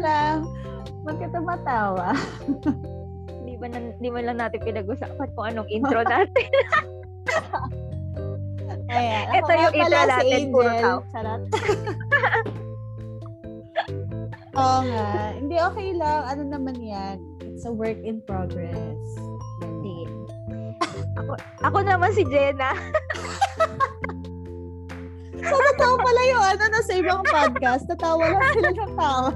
lang. Bakit tumatawa? Di ba, na, di ba lang natin pinag-usapan kung anong intro natin? Ayan. Ito yung intro natin, puro cow. Charot. Oo nga. Hindi, okay lang. Ano naman yan? It's a work in progress. Sige. Ako, ako naman si Jenna. so, totoo pala yung ano na sa ibang podcast. Natawa lang sila ng tao.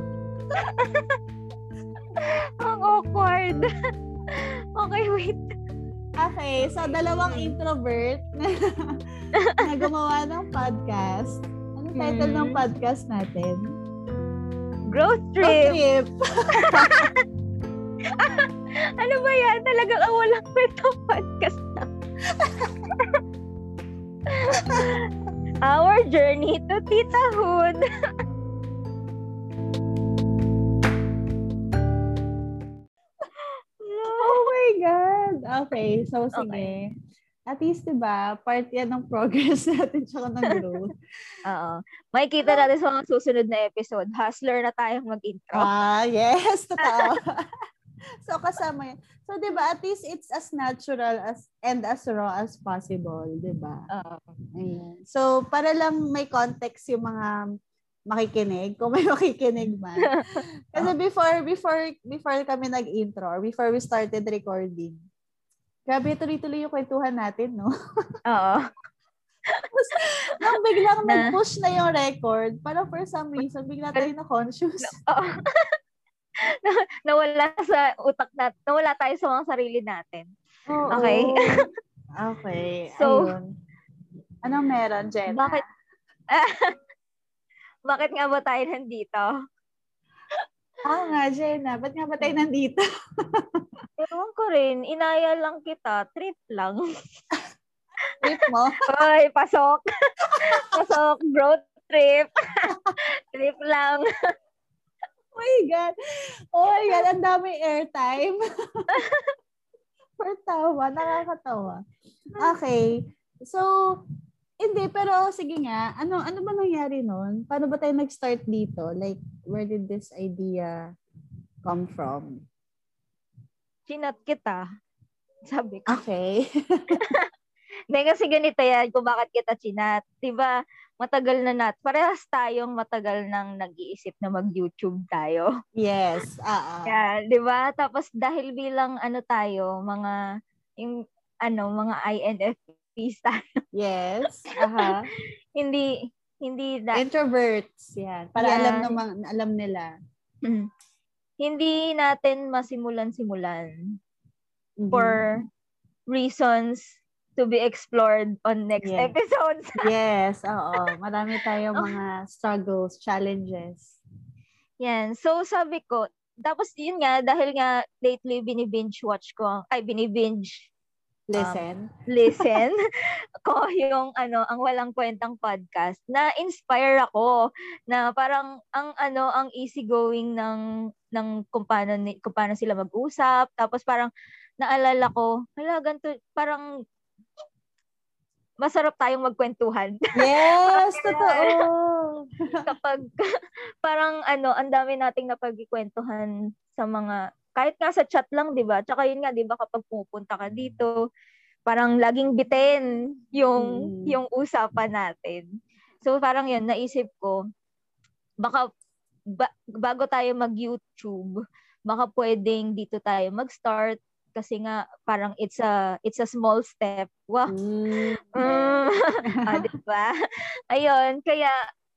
Ang awkward. okay, wait. Okay, so dalawang introvert na, gumawa ng podcast. Ano title ng Hmm. podcast natin? Growth trip. trip. Ano ba yan? Talagang ang walang kwentang podcast na. Our journey to Titahood. Oh Okay, so sige. Okay. At least, di ba, part yan ng progress natin tsaka ng growth. Oo. Makikita natin sa mga susunod na episode. Hustler na tayong mag-intro. ah, yes! Totoo. so, kasama yan. So, di ba, at least it's as natural as and as raw as possible, di ba? Oo. Ayan. So, para lang may context yung mga makikinig, kung may makikinig man. Kasi before, before, before kami nag-intro, or before we started recording, grabe, tuloy-tuloy yung kwentuhan natin, no? Oo. Nang biglang Na- nag-push na yung record, parang for some reason, bigla tayo na-conscious. Oo. Na- nawala sa utak natin. Nawala tayo sa mga sarili natin. Oo. Okay. okay. So, ayun. Anong meron, Jen? Bakit? Bakit nga ba tayo nandito? Ah nga, Jenna. Ba't nga ba tayo nandito? Ewan ko rin. Inaya lang kita. Trip lang. Trip mo? Hoy, pasok. pasok. Growth trip. trip lang. Oh my God. Oh my God. Ang dami airtime. For tawa. Nakakatawa. Okay. So, hindi, pero sige nga. Ano, ano ba nangyari nun? Paano ba tayo nag-start dito? Like, where did this idea come from? Chinat kita. Sabi ko. Okay. Hindi kasi ganito yan kung bakit kita chinat. Diba, matagal na nat. Parehas tayong matagal nang nag-iisip na mag-YouTube tayo. yes. Ah, ah. Yeah, 'di ba? Tapos dahil bilang ano tayo, mga yung ano, mga INFPs tayo. Yes. Aha. hindi hindi na, Introverts. Yan. Para Yan. alam naman, alam nila. Mm. hindi natin masimulan-simulan Mhm. for reasons to be explored on next Yes. episodes. Yes, oo. Marami tayong Oh. mga struggles, challenges. Yan. So sabi ko, tapos yun nga dahil nga lately binibinge watch ko, ay binibinge Listen. listen ko yung ano ang walang kwentang podcast na inspire ako na parang ang ano ang easy going ng ng kung paano, ni- kung paano sila mag-usap tapos parang naalala ko hala ganito parang masarap tayong magkwentuhan yes, totoo. kapag parang ano ang dami nating napagkikwentuhan sa mga kahit nga sa chat lang 'di ba tsaka yun nga 'di ba kapag pumupunta ka dito parang laging bitin yung Mm. yung usapan natin so parang yun naisip ko baka ba- bago tayo mag YouTube baka pwedeng dito tayo mag-start kasi nga parang it's a it's a small step wow Mm. Mm. ah, di ba? Ayun, kaya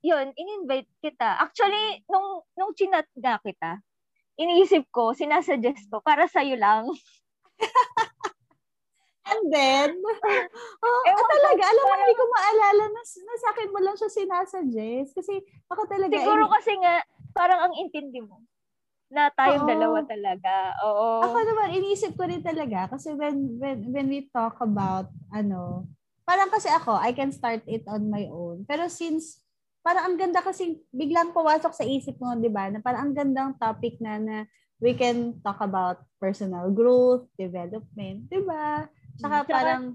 yun, in-invite kita. Actually, nung nung chinat nga kita, iniisip ko, sinasuggest ko para sa lang. And then, oh, Ewan ko, talaga, alam mo, hindi ko maalala na, na sa akin mo lang siya sinasuggest. Kasi ako talaga, Siguro ini- kasi nga parang ang intindi mo na tayong Oo. dalawa talaga. Oo. ako naman, iniisip ko rin talaga. Kasi when, when, when we talk about, ano, parang kasi ako, I can start it on my own. Pero since, parang ang ganda kasi biglang pumasok sa isip mo, di ba? Na parang ang gandang topic na na we can talk about personal growth, development, di ba? Tsaka- parang,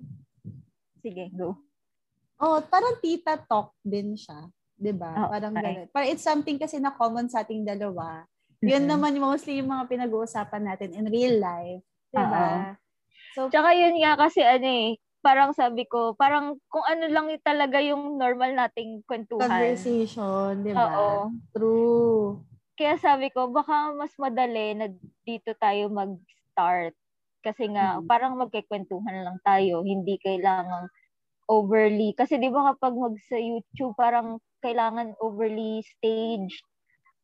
Sige, go. oh, parang tita talk din siya. 'di ba? Oh, parang okay. ganun. Parang it's something kasi na common sa ating dalawa Yun Mm-mm. naman mostly yung mga pinag-uusapan natin in real life. Diba? So, Tsaka yun nga kasi ano eh, parang sabi ko, parang kung ano lang talaga yung normal nating kwentuhan. conversation, di ba? Oo. True. Kaya sabi ko, baka mas madali na dito tayo mag-start. Kasi nga, Mm. parang magkikwentuhan lang tayo. Hindi kailangan overly. Kasi di ba kapag mag sa YouTube, parang kailangan overly staged.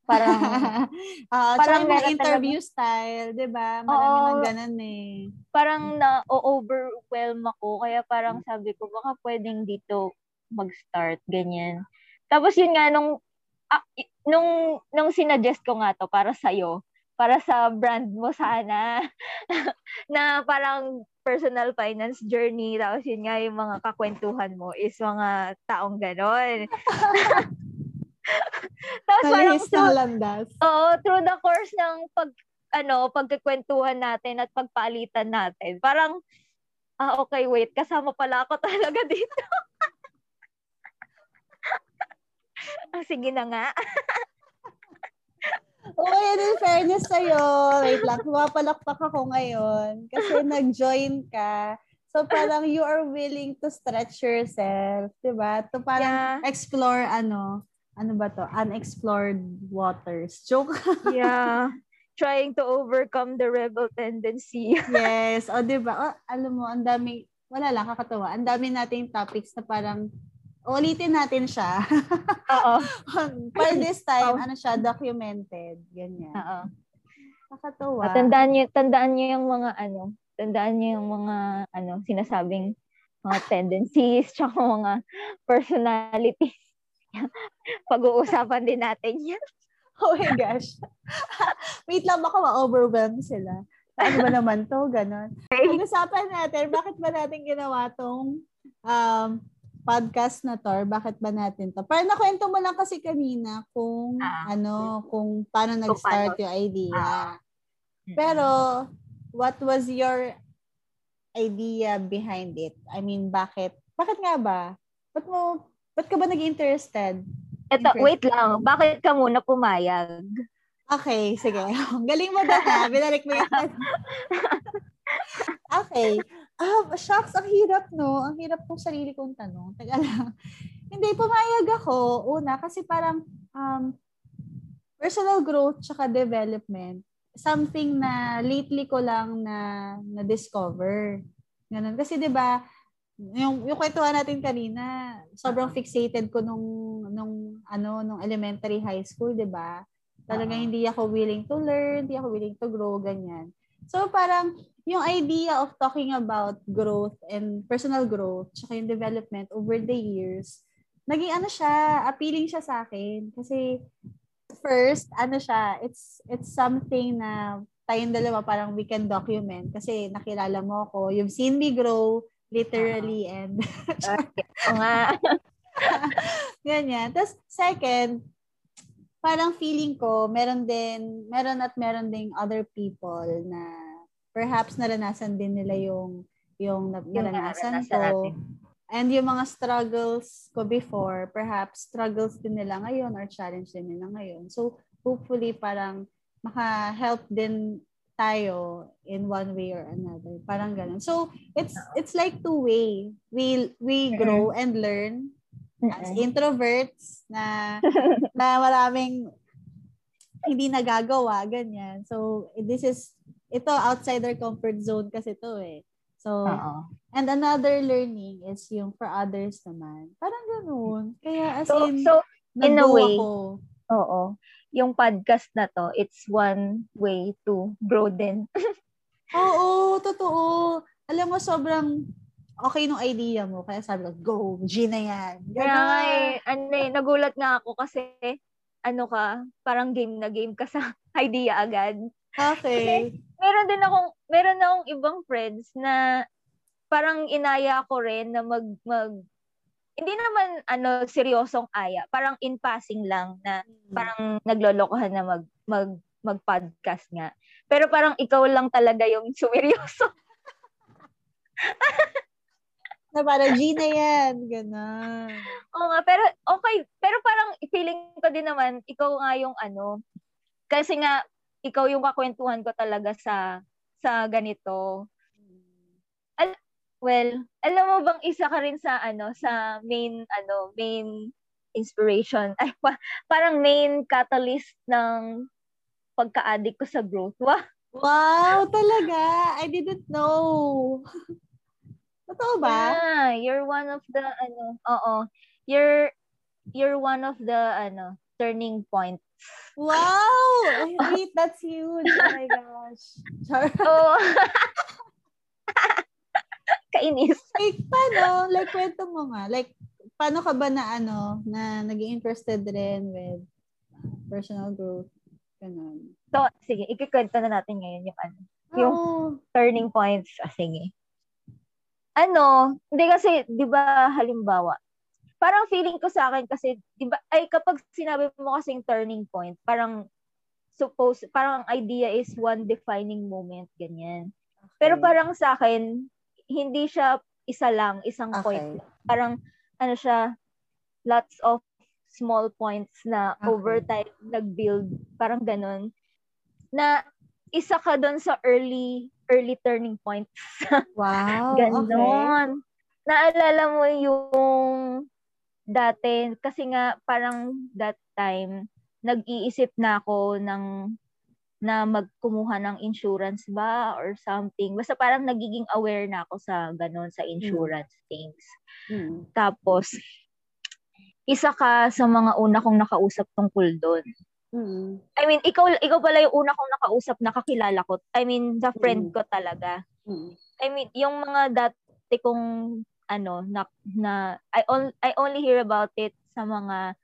Parang, Ah, Parang yung interview style, di ba? Marami Oo. ganun eh. parang na-overwhelm ako. Kaya parang sabi ko, baka pwedeng dito mag-start, ganyan. Tapos yun nga, nung, ah, nung, nung sinuggest ko nga to para sa'yo, para sa brand mo sana, na parang personal finance journey, tapos yun nga yung mga kakwentuhan mo is mga taong ganon. tapos parang Nalihis ng landas. Oo, through the course ng pag ano, pagkikwentuhan natin at pagpalitan natin. Parang ah okay, wait, kasama pala ako talaga dito. ah, sige na nga. Okay, and in fairness sa'yo, wait lang, pumapalakpak ako ngayon kasi nag-join ka. So parang you are willing to stretch yourself, di ba? To parang Yeah. explore ano, ano ba to? Unexplored waters. Joke. Yeah. Trying to overcome the rebel tendency. yes. O, di ba? O, alam mo, ang dami, wala lang, kakatawa. Ang dami nating topics na parang, ulitin natin siya. Oo. For this time, Oh. ano siya, documented. Ganyan. Oo. Nakatawa. At tandaan niyo, tandaan niyo yung mga ano, tandaan niyo yung mga ano, sinasabing mga tendencies, tsaka mga personalities. Pag-uusapan din natin yan. Oh my gosh. Wait lang, baka ma-overwhelm sila. Ano ba naman to? Ganon. Pag-usapan natin, bakit ba natin ginawa tong um, podcast na to? Or bakit ba natin to? Parang nakwento mo lang kasi kanina kung Ah. ano, kung paano nag-start yung idea. Mm. Pero, what was your idea behind it? I mean, bakit? Bakit nga ba? Ba't mo, ba't ka ba nag-interested? Eto, wait lang. Bakit ka muna pumayag? Okay, sige. Galing mo doon ha. Binalik mo yan. okay. Ah, shucks, ang hirap, no? Ang hirap kong sarili kong tanong. Teka lang. Hindi, pumayag ako. Una, kasi parang um, personal growth tsaka development, something na lately ko lang na na-discover. Ganun. Kasi 'di ba yung yung kwentuhan natin kanina, sobrang fixated ko nung nung ano nung elementary high school, 'di ba? Talagang Oo. hindi ako willing to learn, hindi ako willing to grow ganyan. So parang yung idea of talking about growth and personal growth, tsaka yung development over the years, naging ano siya, appealing siya sa akin. Kasi first, ano siya, it's it's something na tayong dalawa parang we can document kasi nakilala mo ako. You've seen me grow literally and O nga. ganyan. Tapos second, parang feeling ko meron din meron at meron ding other people na perhaps naranasan din nila yung yung na- Yung naranasan naranasan ko. natin. And yung mga struggles ko before, perhaps struggles din nila ngayon or challenge din nila ngayon. So, hopefully, parang maka-help din tayo in one way or another. Parang ganun. So, it's it's like two-way. We we grow and learn as introverts na na maraming hindi nagagawa, ganyan. So, this is, ito outside their comfort zone kasi to eh. So, Oo. And another learning is yung for others naman. Parang ganun. Kaya as So, in, so in a way, ako. oo. Yung podcast na to, it's one way to grow din. Oo, totoo. Alam mo, sobrang okay nung idea mo. Kaya sabi ko, go, G na yan. Kaya nga Ganun. eh, ano eh, nagulat nga ako kasi ano ka, parang game na game ka sa idea agad. Okay. Meron din akong, meron na akong ibang friends na parang inaya ko rin na mag, mag, hindi naman ano seryosong aya, parang in passing lang na parang naglolokohan na mag, mag, mag-podcast nga. Pero parang ikaw lang talaga yung sumeryoso. na parang G na yan. Ganun. Oo nga, pero okay. Pero parang feeling ko din naman, ikaw nga yung ano, kasi nga ikaw yung kakwentuhan ko talaga sa sa ganito. Well, alam mo bang isa ka rin sa ano sa main ano main inspiration ay pa, parang main catalyst ng pagka-addict ko sa growth. Wow. Wow, talaga. I didn't know. Totoo ba? Yeah, you're one of the ano, oo. You're you're one of the ano, turning points. Wow! Wait, that's huge. Oh my gosh. Char. Oh. Kainis. Like, paano? Like, kwento mo nga. Like, paano ka ba na ano, na naging interested rin with personal growth? Ganun. So, sige, ikikwento na natin ngayon yung ano. Yung Oh, turning points. Ah, sige. Ano, hindi kasi, di ba, halimbawa, parang feeling ko sa akin kasi, di ba, ay kapag sinabi mo kasing turning point, parang suppose, parang ang idea is one defining moment, ganyan. Pero okay. parang sa akin, hindi siya isa lang, isang Okay. point. Parang, ano siya, lots of small points na Okay. over time nag-build, parang ganun. Na isa ka doon sa early early turning points. Wow, okay. Ganon. Naalala mo yung dati, kasi nga parang that time, nag-iisip na ako ng na magkumuha ng insurance ba or something. Basta parang nagiging aware na ako sa ganon, sa insurance things. Hmm. Tapos, isa ka sa mga una kong nakausap tungkol doon. Mm. I mean, ikaw ikaw pala yung una kong nakausap, nakakilala ko. I mean, the friend Mm. ko talaga. Mm. I mean, yung mga dati kong ano na, na I on, I only hear about it sa mga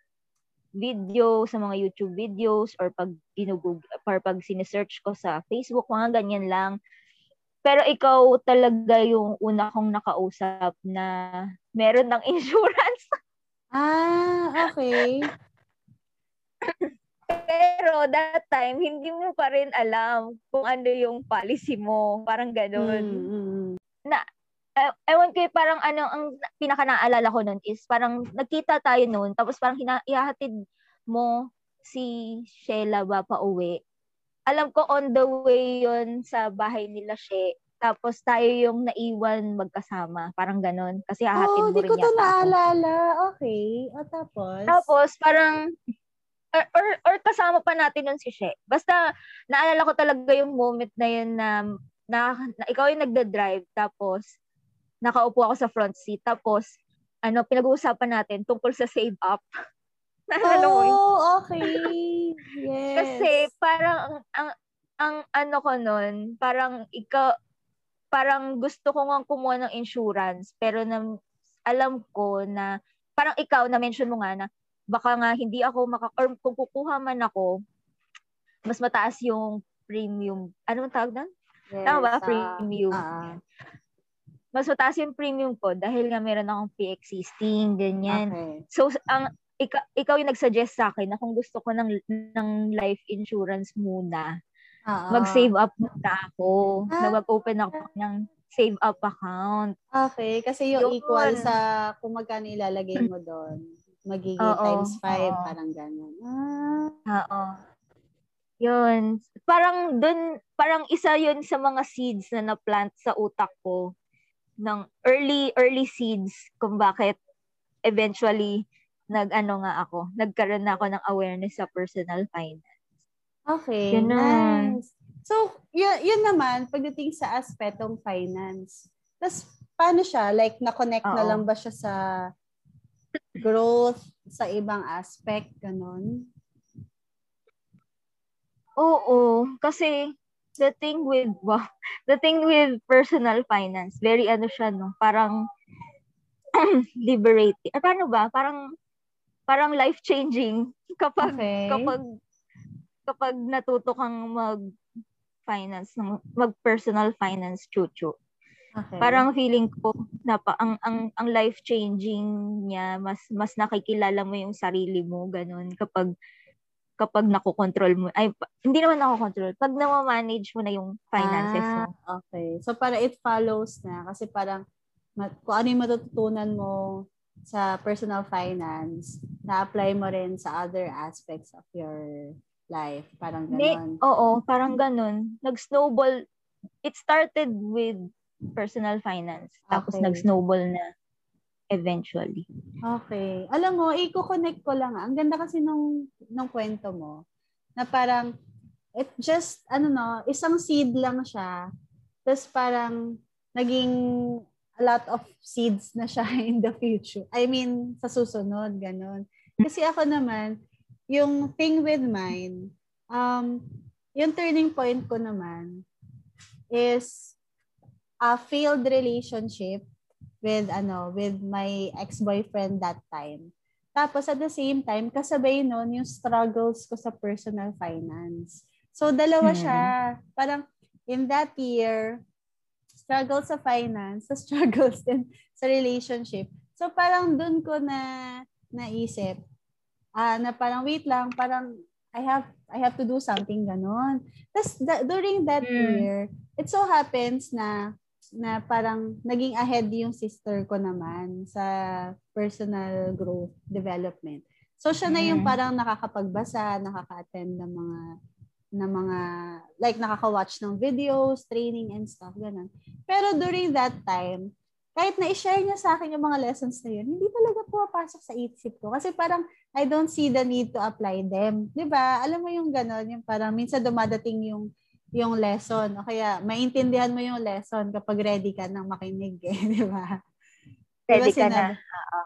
video, sa mga YouTube videos or pag ginugug or pag sinesearch ko sa Facebook, mga ganyan lang. Pero ikaw talaga yung una kong nakausap na meron ng insurance. Ah, okay. Pero that time, hindi mo pa rin alam kung ano yung policy mo. Parang ganun. Mm, mm, eh, ewan ko eh, parang ano, ang pinaka naalala ko nun is parang nagkita tayo nun, tapos parang hina- ihahatid mo si Sheila ba pa uwi. Alam ko on the way yon sa bahay nila She. Tapos tayo yung naiwan magkasama. Parang ganun. Kasi hahatid Oh, mo di rin ko to yata ako. naalala. Okay. O tapos? Tapos parang or, or, or kasama pa natin nun si She. Basta naalala ko talaga yung moment na yun na, na, na ikaw yung nagda-drive tapos nakaupo ako sa front seat tapos ano pinag-uusapan natin tungkol sa save up. Naalala mo? Oh, okay. Yes. Kasi parang ang, ang ang ano ko nun, parang ikaw parang gusto ko nga kumuha ng insurance pero na, alam ko na parang ikaw na mention mo nga na baka nga hindi ako maka or kung kukuha man ako mas mataas yung premium. Ano ang tawag doon? yes, Tama ba? ah, Premium. ah, Mas mataas yung premium ko dahil nga meron akong pre-existing, ganyan. okay. So, ang ikaw, ikaw yung nag-suggest sa akin na kung gusto ko ng, ng life insurance muna, Ah, mag-save up muna ako. Ah. Na mag-open ako ng save up account. Okay, kasi yung Yun. equal sa kung magkano ilalagay mo doon, magiging Oo, times 5, oo. parang gano'n. Ah, Oo. Yun. Parang dun, parang isa yun sa mga seeds na na-plant sa utak ko ng early, early seeds kung bakit eventually nag-ano nga ako, nagkaroon na ako ng awareness sa personal finance. okay, Ganun. nice. So, yun, yun naman, pagdating sa aspetong finance. Tapos, paano siya? Like, na-connect na Oo. lang ba siya sa growth, sa ibang aspect, ganon? Oo, kasi the thing with wow, the thing with personal finance, very ano siya no, parang liberating. Eh, paano ba? Parang parang life-changing kapag Okay. kapag kapag natuto kang mag finance mag personal finance chuchu. okay. Parang feeling ko na pa, ang ang ang life-changing niya mas mas nakikilala mo yung sarili mo ganun kapag kapag nakokontrol mo ay hindi naman nakokontrol pag na-manage mo na yung finances mo. Ah, okay. So, para it follows na. Kasi parang, kung ano yung matututunan mo sa personal finance, na-apply mo rin sa other aspects of your life. Parang May, ganon. oo, parang ganun. Nag-snowball. It started with personal finance. Tapos Okay. nag-snowball na eventually. Okay. Alam mo, i-connect ko lang. ah. Ang ganda kasi nung, nung kwento mo na parang it just, ano no, isang seed lang siya. Tapos parang naging a lot of seeds na siya in the future. I mean, sa susunod, ganun. Kasi ako naman, yung thing with mine, um, yung turning point ko naman is a failed relationship with ano with my ex-boyfriend that time. Tapos at the same time, kasabay nun yung struggles ko sa personal finance. So dalawa Mm. siya. Parang in that year, struggles sa finance, sa struggles din sa relationship. So parang dun ko na naisip ah na parang wait lang, parang I have I have to do something ganon. Tapos during that Mm. year, it so happens na na parang naging ahead yung sister ko naman sa personal growth development. So siya na yung Mm. parang nakakapagbasa, nakaka-attend ng mga ng mga like nakaka-watch ng videos, training and stuff ganun. Pero during that time, kahit na i-share niya sa akin yung mga lessons na yun, hindi talaga pumapasok sa isip ko. Kasi parang I don't see the need to apply them. 'Di ba? Alam mo yung ganon, yung parang minsan dumadating yung yung lesson. O kaya, maintindihan mo yung lesson kapag ready ka nang makinig eh, di ba? Ready ka na. sinabi-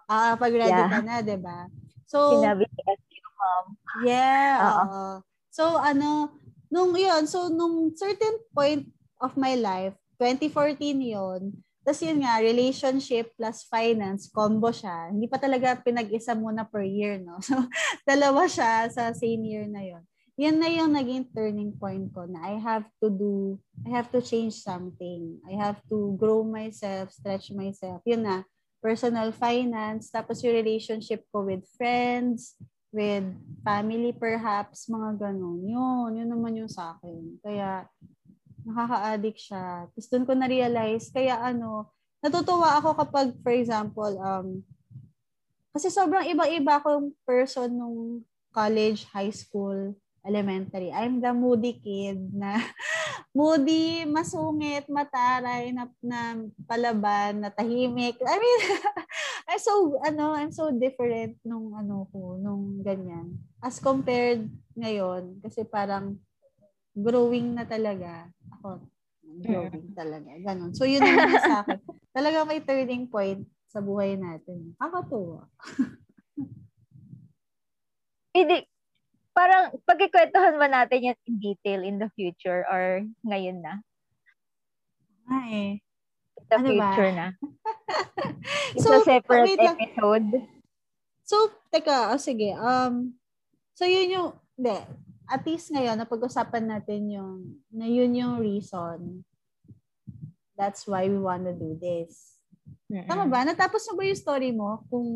Ah, pag ready Yeah. ka na, di ba? So, Sinabi ni SU mom. yeah. Oo. So, ano, nung yun, so nung certain point of my life, 2014 yun, tapos yun nga, relationship plus finance, combo siya. Hindi pa talaga pinag-isa muna per year, no? So, dalawa siya sa same year na yun. Yan na yung naging turning point ko na I have to do, I have to change something. I have to grow myself, stretch myself. Yun na, personal finance, tapos yung relationship ko with friends, with family perhaps, mga ganun. Yun, yun naman yung sa akin. Kaya, nakaka-addict siya. Tapos doon ko na-realize, kaya ano, natutuwa ako kapag, for example, um, kasi sobrang iba-iba akong person nung college, high school, elementary. I'm the moody kid na moody, masungit, mataray, na, na palaban, na tahimik. I mean, I'm so, ano, I'm so different nung ano ko, nung ganyan. As compared ngayon, kasi parang growing na talaga. Ako, growing talaga. Ganon. So, yun yung sa akin. Talaga may turning point sa buhay natin. Kakatuwa. Hindi, parang pagkikwentuhan ba natin yan in detail in the future or ngayon na? Ay. In the Ano ba? future na. It's So, a separate wait lang. episode. So, teka, oh, sige. Um, so, yun yung, hindi, at least ngayon, napag-usapan natin yung, na yun yung reason. That's why we wanna do this. Mm-mm. Tama ba? Natapos na ba yung story mo? Kung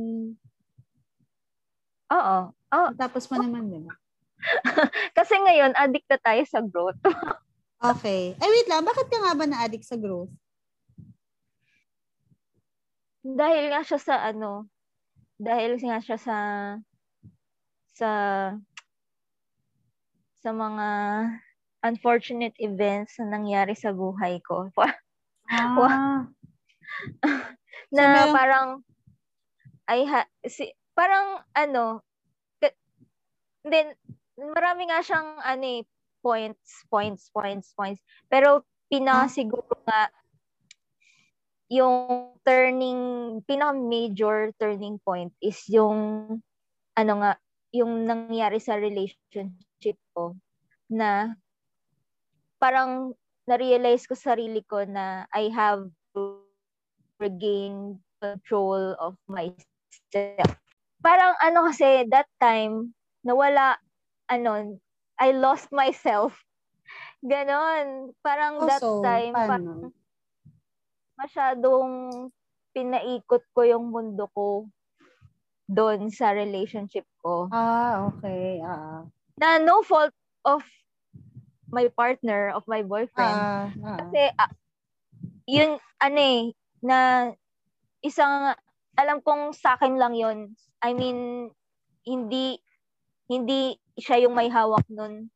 Oo. Oh, natapos mo naman, di ba? kasi ngayon, addict na tayo sa growth. Okay. Ay, wait lang. Bakit ka nga ba na-addict sa growth? dahil nga siya sa ano, dahil nga siya sa sa sa mga unfortunate events na nangyari sa buhay ko. Ah. na meron- parang ay ha, si, parang ano then marami nga siyang ano eh, points, points, points, points. Pero pina Ah. siguro nga yung turning pinaka major turning point is yung ano nga yung nangyari sa relationship ko na parang na-realize ko sa sarili ko na I have to regain control of myself. Parang ano kasi that time nawala ano I lost myself. Ganon. Parang that Also, time Oh, paano? parang masyadong pinaikot ko yung mundo ko doon sa relationship ko. Ah, okay. Ah. Na no fault of my partner, of my boyfriend. Ah, ah. Kasi, ah, yun, ano eh, na isang, alam kong sa akin lang yun. I mean, hindi, hindi siya yung may hawak nun.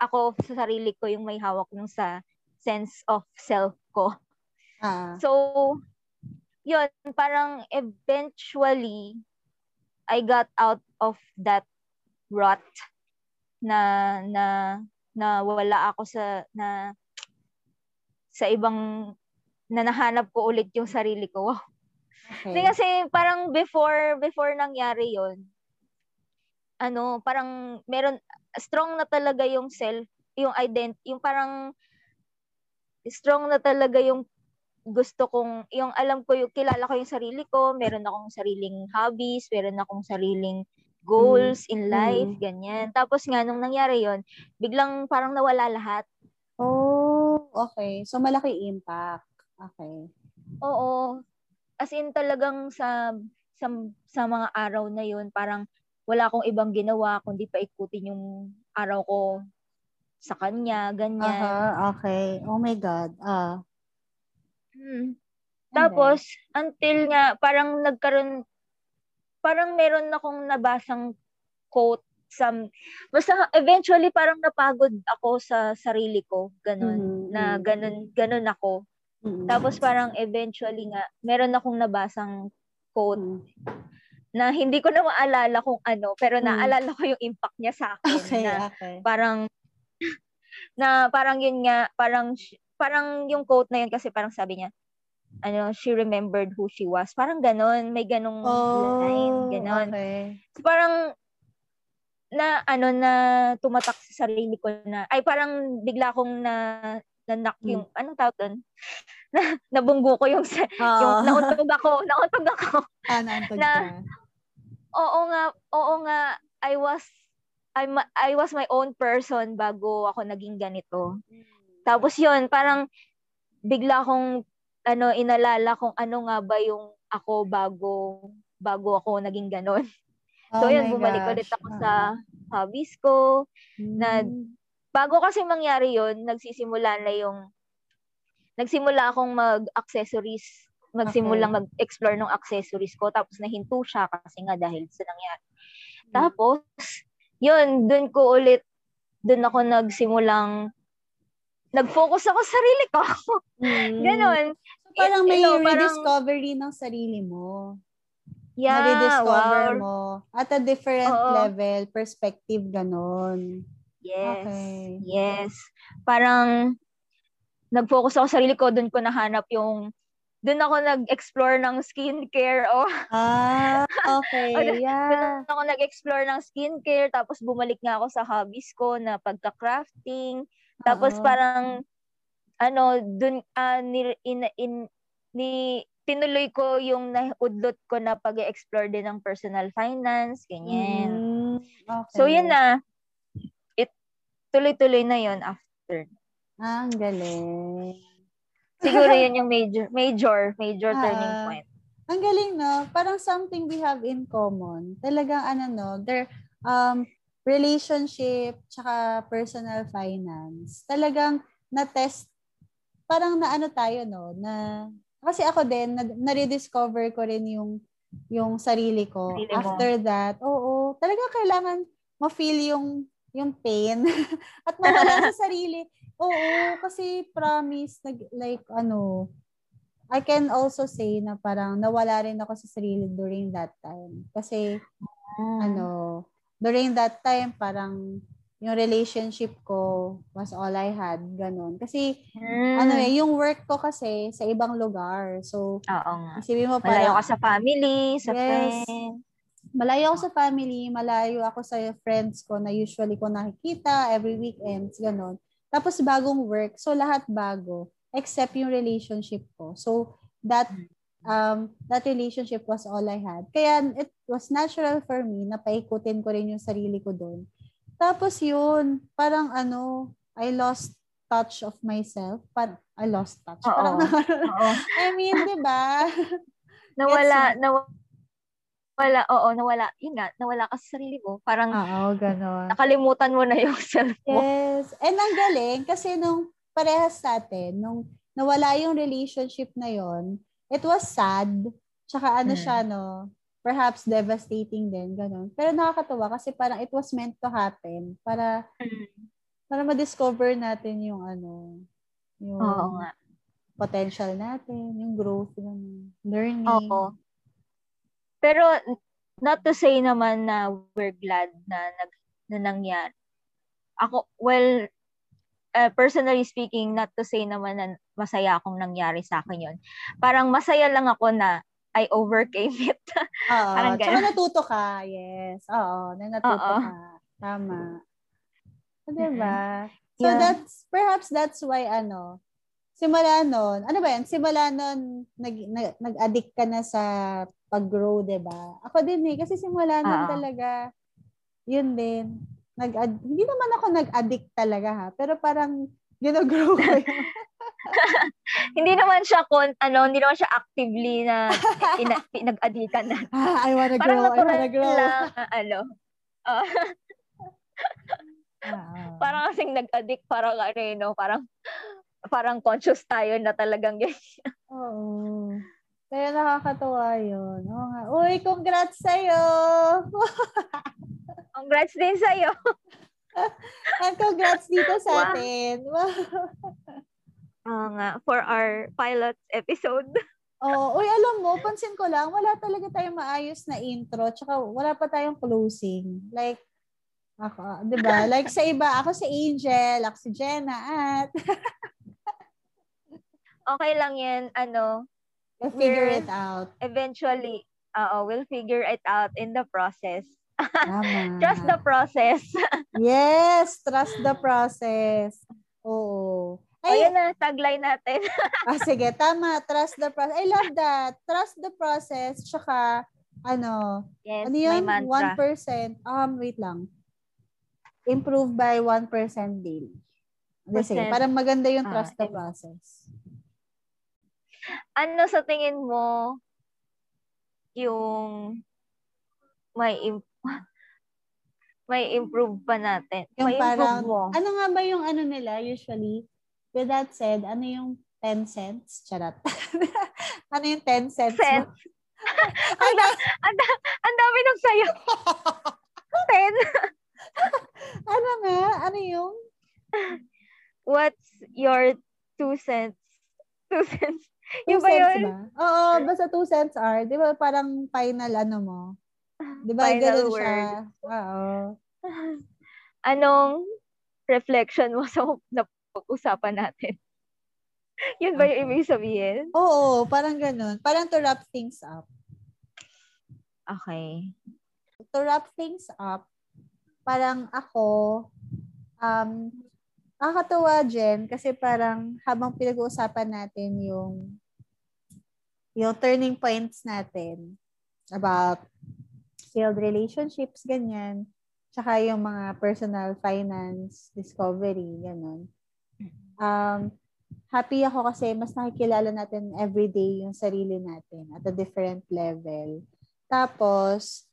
Ako sa sarili ko yung may hawak nun sa sense of self ko. Ah. So, yun, parang eventually, I got out of that rut na na na wala ako sa na sa ibang na nahanap ko ulit yung sarili ko. Okay. Kasi parang before before nangyari yon ano, parang meron strong na talaga yung self, yung ident, yung parang strong na talaga yung gusto kong, yung alam ko, yung kilala ko yung sarili ko, meron akong sariling hobbies, meron akong sariling goals mm. in life, mm. ganyan. Tapos nga, nung nangyari yon biglang parang nawala lahat. Oh, okay. So, malaki impact. Okay. Oo. As in, talagang sa, sa, sa mga araw na yon parang wala akong ibang ginawa kundi pa ikutin yung araw ko sa kanya, ganyan. Aha, okay. Oh my God. Ah. Hmm. Tapos, until nga, parang nagkaroon, parang meron akong nabasang quote sa, basta eventually parang napagod ako sa sarili ko, ganun, mm-hmm. na ganun, ganun ako. Mm-hmm. Tapos parang eventually nga, meron akong nabasang quote mm-hmm na hindi ko na maalala kung ano, pero hmm. naalala ko yung impact niya sa akin. Okay, na okay. Parang, na parang yun nga, parang, parang yung quote na yun kasi parang sabi niya, ano, she remembered who she was. Parang ganon, may ganong oh, line, ganon. Okay. So, parang, na, ano, na tumatak sa sarili ko na, ay parang bigla akong na, nanak hmm. yung, hmm. anong tawag doon? na, nabunggo ko yung, oh. yung nauntog ako, nauntog ako. Ah, nauntog na, ka oo nga, oo nga, I was I'm, I was my own person bago ako naging ganito. Tapos yun, parang bigla akong ano, inalala kung ano nga ba yung ako bago bago ako naging ganon. So oh yun, bumalik gosh. ulit ako sa hobbies ko. Mm. Na hmm. bago kasi mangyari yun, nagsisimula na yung nagsimula akong mag-accessories magsimulang okay. mag-explore ng accessories ko tapos nahinto siya kasi nga dahil sa nangyari. Hmm. Tapos, yun, dun ko ulit, dun ako nagsimulang, nag-focus ako sa sarili ko. Mm. Ganon. So, parang may you know, rediscovery parang, ng sarili mo. Yeah, Na-rediscover wow. mo. At a different Oo. level, perspective, ganon. Yes. Okay. Yes. Parang, nag-focus ako sa sarili ko, dun ko nahanap yung doon ako nag-explore ng skincare. Oh. Ah, okay. yeah. Doon ako nag-explore ng skincare. Tapos bumalik nga ako sa hobbies ko na pagka-crafting. Tapos Uh-oh. parang, ano, doon, uh, ni, in, in, ni, tinuloy ko yung naudlot ko na pag-explore din ng personal finance, ganyan. Mm, okay. So, yun na. It, tuloy-tuloy na yon after. Ah, ang galing. Siguro yun yung major, major, major turning uh, point. Ang galing, no? Parang something we have in common. Talagang, ano, no? There, um, relationship, tsaka personal finance. Talagang na-test, parang na ano tayo, no? Na, kasi ako din, na, na-rediscover ko rin yung, yung sarili ko. Sarili After that, oo, talaga kailangan ma-feel yung, yung pain at mawala sa sarili. Oo, kasi promise, nag, like, ano, I can also say na parang nawala rin ako sa sarili during that time. Kasi, mm. ano, during that time, parang yung relationship ko was all I had, ganun. Kasi, mm. ano eh, yung work ko kasi sa ibang lugar. So, Oo nga. Isipin mo parang, malayo ka sa family, sa yes, friends. Malayo ako sa family, malayo ako sa friends ko na usually ko nakikita every weekends, ganun. Tapos bagong work. So lahat bago except yung relationship ko. So that um that relationship was all I had. Kaya it was natural for me na paikutin ko rin yung sarili ko doon. Tapos yun, parang ano, I lost touch of myself. Par I lost touch. Parang, I mean, 'di ba? Nawala, nawala wala, oo, nawala. Yun nga, nawala ka sa sarili mo. Parang, oo, gano'n. Nakalimutan mo na yung self mo. Yes. And ang galing, kasi nung parehas natin, nung nawala yung relationship na yon it was sad. Tsaka ano hmm. siya, no? perhaps devastating din, ganun. Pero nakakatuwa kasi parang it was meant to happen para Mm. para ma-discover natin yung ano, yung Oo nga. potential natin, yung growth, yung learning. Oo. Pero not to say naman na we're glad na nag na nangyari. Ako, well, uh, personally speaking, not to say naman na masaya akong nangyari sa akin yon. Parang masaya lang ako na I overcame it. Oo. Parang Tsaka ganun. natuto ka. Yes. Oo. Na natuto Oo. ka. Tama. So, diba? So, Yeah. that's, perhaps that's why, ano, simula nun, ano ba yan? Simula nun, nag, nag, nag-addict ka na sa pag-grow, diba? Ako din eh. Kasi simula nun Oo. talaga, yun din. Nag hindi naman ako nag-addict talaga ha. Pero parang, ginogrow ko yun. hindi naman siya kon ano, hindi naman siya actively na ina- pinag-adikan na. ah, I wanna Parang grow, I wanna grow. lang, ah, ano. ah, Ah, parang kasing nag-addict, parang ano, eh, no, parang parang conscious tayo na talagang ganyan. Oo. Kaya nakakatuwa yun. Oo nga. Uy, congrats sa'yo! Congrats din sa'yo. And congrats dito sa Wow. atin. Wow. Oo nga, for our pilot episode. Oo. Uy, alam mo, pansin ko lang, wala talaga tayong maayos na intro, tsaka wala pa tayong closing. Like, ako, di ba? Like sa iba, ako si Angel, ako si Jenna, at Okay lang yan, ano, we'll figure it out. eventually, oo, we'll figure it out in the process. Tama. Trust the process. Yes, trust the process. Oo. Ay, Ayun na, tagline natin. Ah, sige, tama. Trust the process. I love that. Trust the process. Tsaka, ano, yes, ano yun? mantra. 1%. Um, wait lang. Improve by 1% daily. Kasi, Percent. parang maganda yung Ah, trust the im- process. Ano sa tingin mo yung may im- may improve pa natin? Yung may parang, mo. ano nga ba yung ano nila usually? With that said, ano yung 10 cents? Charot. ano yung 10 cents? Cents. ang, da- ang, da- ang dami ng sayo. Ten. ano nga? Ano yung? What's your two cents? Two cents. 2 Yung ba yun? ba? Oo, basta 2 cents are. Di ba parang final ano mo? Di ba Final word. siya? Oo. Anong reflection mo sa napag-usapan natin? Yun ba yung ibig sabihin? Oo, parang ganun. Parang to wrap things up. Okay. To wrap things up, parang ako, um, nakakatuwa, Jen, kasi parang habang pinag-uusapan natin yung yung turning points natin about failed relationships, ganyan, tsaka yung mga personal finance discovery, ganun. Um, happy ako kasi mas nakikilala natin everyday yung sarili natin at a different level. Tapos,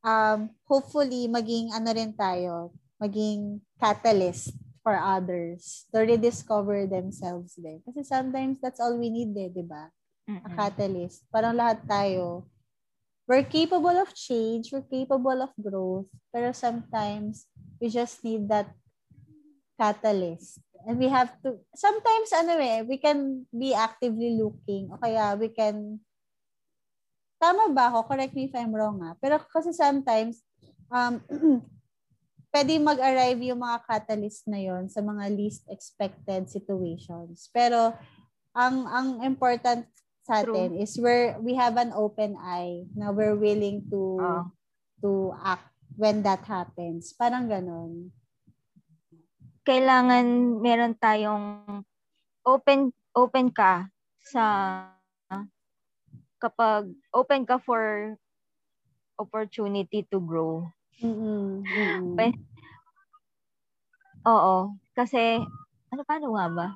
um, hopefully, maging ano rin tayo, maging catalyst for others to rediscover themselves din. Kasi sometimes that's all we need eh, di ba? A catalyst. Parang lahat tayo, we're capable of change, we're capable of growth, pero sometimes we just need that catalyst. And we have to, sometimes ano eh, we can be actively looking o kaya we can, tama ba ako? Correct me if I'm wrong ah. Pero kasi sometimes, um, pwede mag-arrive yung mga catalyst na yon sa mga least expected situations. Pero, ang ang important sa atin is where we have an open eye na we're willing to Oo. to act when that happens. Parang ganon. Kailangan meron tayong open open ka sa kapag open ka for opportunity to grow. Mm-mm. Mm-mm. Oo. Kasi, ano paano nga ba?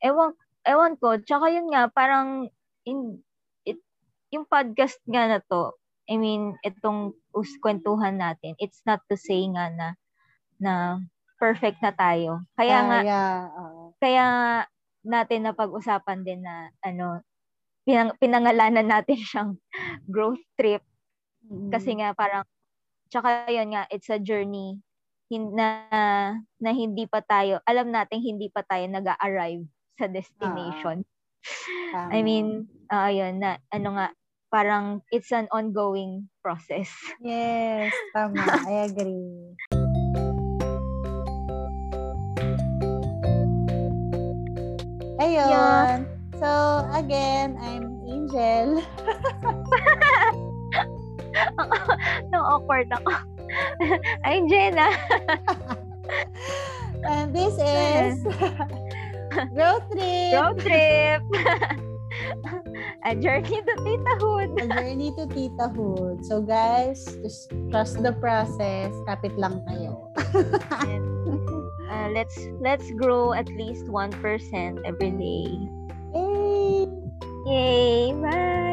Ewan, ewan ko. Tsaka yun nga, parang, in, it, yung podcast nga na to, I mean, itong us- kwentuhan natin, it's not to say nga na, na perfect na tayo. Kaya Ah, nga, yeah, oo. kaya natin na pag-usapan din na, ano, pinang, pinangalanan natin siyang growth trip Mm. kasi nga parang tsaka yun nga it's a journey na na hindi pa tayo alam nating hindi pa tayo nag-arrive sa destination. Tama. I mean, uh, yun na ano nga parang it's an ongoing process. Yes, tama. I agree. Ayun. So, again, I'm Angel. no awkward ako. Ay, Jenna. And this is Growth Trip. Road trip. a journey to titahood. A journey to titahood. So, guys, just trust the process. Kapit lang kayo. And, uh, let's let's grow at least 1% every day. Yay! Yay! Bye!